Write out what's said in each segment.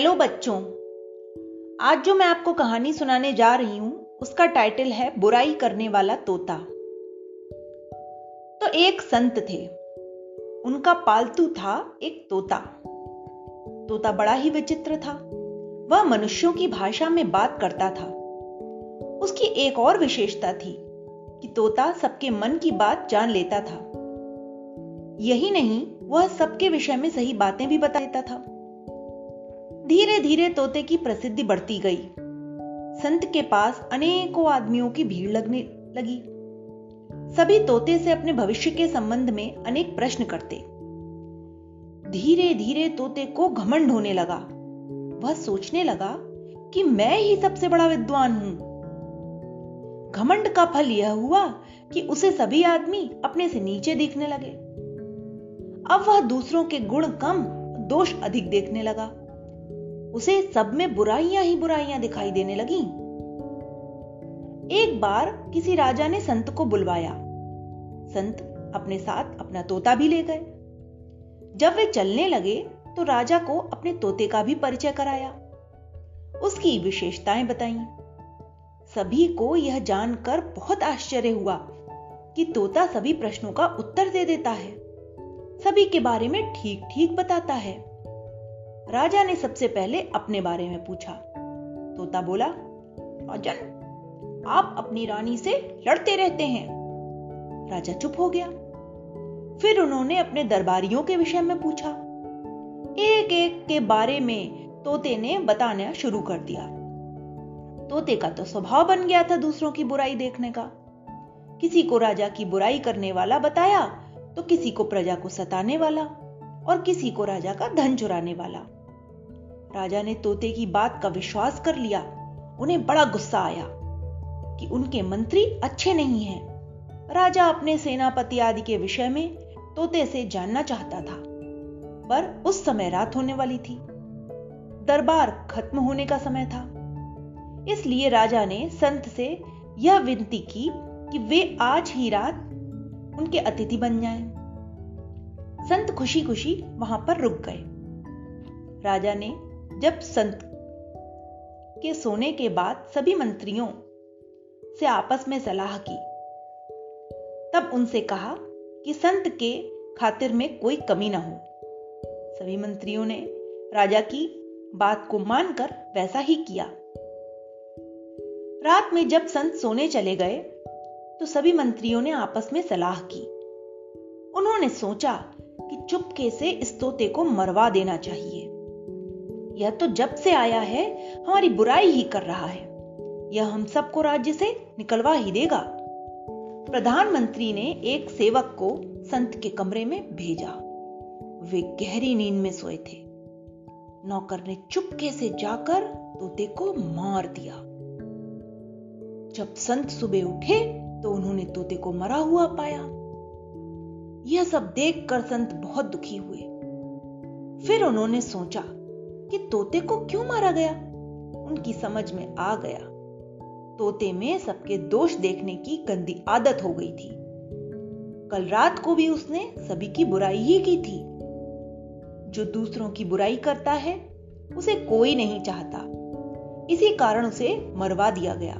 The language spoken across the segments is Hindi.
हेलो बच्चों, आज जो मैं आपको कहानी सुनाने जा रही हूँ, उसका टाइटल है बुराई करने वाला तोता। तो एक संत थे। उनका पालतू था एक तोता। तोता बड़ा ही विचित्र था। वह मनुष्यों की भाषा में बात करता था। उसकी एक और विशेषता थी कि तोता सबके मन की बात जान लेता था। यही नहीं, वह सबके विषय में सही बातें भी बता देता था। धीरे धीरे तोते की प्रसिद्धि बढ़ती गई। संत के पास अनेकों आदमियों की भीड़ लगने लगी। सभी तोते से अपने भविष्य के संबंध में अनेक प्रश्न करते। धीरे धीरे तोते को घमंड होने लगा। वह सोचने लगा कि मैं ही सबसे बड़ा विद्वान हूँ। घमंड का फल यह हुआ कि उसे सभी आदमी अपने से नीचे देखने लगे। अब वह दूसरों के गुण, कम, दोष अधिक देखने लगा। उसे सब में बुराइयाँ ही बुराइयाँ दिखाई देने लगी। एक बार किसी राजा ने संत को बुलवाया। संत अपने साथ अपना तोता भी ले गए। जब वे चलने लगे तो राजा को अपने तोते का भी परिचय कराया। उसकी विशेषताएँ बताई। सभी को यह जानकर बहुत आश्चर्य हुआ कि तोता सभी प्रश्नों का उत्तर दे देता है। सभी के बारे में ठीक ठीक बताता है। राजा ने सबसे पहले अपने बारे में पूछा। तोता बोला, राजन, आप अपनी रानी से लड़ते रहते हैं। राजा चुप हो गया। फिर उन्होंने अपने दरबारियों के विषय में पूछा। एक एक के बारे में तोते ने बताना शुरू कर दिया। तोते का तो स्वभाव बन गया था दूसरों की बुराई देखने का। किसी को राजा की बुराई करने वाला बताया तो किसी को प्रजा को सताने वाला और किसी को राजा का धन चुराने वाला। राजा ने तोते की बात का विश्वास कर लिया। उन्हें बड़ा गुस्सा आया कि उनके मंत्री अच्छे नहीं हैं। राजा अपने सेनापति आदि के विषय में तोते से जानना चाहता था, पर उस समय रात होने वाली थी। दरबार खत्म होने का समय था। इसलिए राजा ने संत से यह विनती की कि वे आज ही रात उनके अतिथि बन जाएँ। संत खुशी खुशी वहाँ पर रुक गए। राजा ने जब संत के सोने के बाद सभी मंत्रियों से आपस में सलाह की, तब उनसे कहा कि संत के खातिर में कोई कमी ना हो। सभी मंत्रियों ने राजा की बात को मानकर वैसा ही किया। रात में जब संत सोने चले गए तो सभी मंत्रियों ने आपस में सलाह की। उन्होंने सोचा कि चुपके से इस तोते को मरवा देना चाहिए। यह तो जब से आया है, हमारी बुराई ही कर रहा है। यह हम सबको राज्य से निकलवा ही देगा। प्रधानमंत्री ने एक सेवक को संत के कमरे में भेजा। वे गहरी नींद में सोए थे। नौकर ने चुपके से जाकर तोते को मार दिया। जब संत सुबह उठे तो उन्होंने तोते को मरा हुआ पाया। यह सब देखकर संत बहुत दुखी हुए। फिर उन्होंने सोचा कि तोते को क्यों मारा गया? उनकी समझ में आ गया। तोते में सबके दोष देखने की गंदी आदत हो गई थी। कल रात को भी उसने सभी की बुराई ही की थी। जो दूसरों की बुराई करता है, उसे कोई नहीं चाहता। इसी कारण उसे मरवा दिया गया।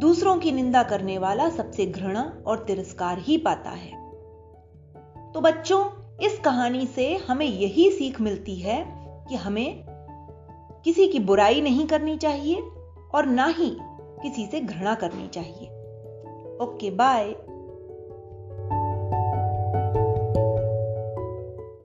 दूसरों की निंदा करने वाला सबसे घृणा और तिरस्कार ही पाता है। तो बच्चों इस कहानी से हमें यही सीख मिलती है कि हमें किसी की बुराई नहीं करनी चाहिए और ना ही किसी से घृणा करनी चाहिए। Okay bye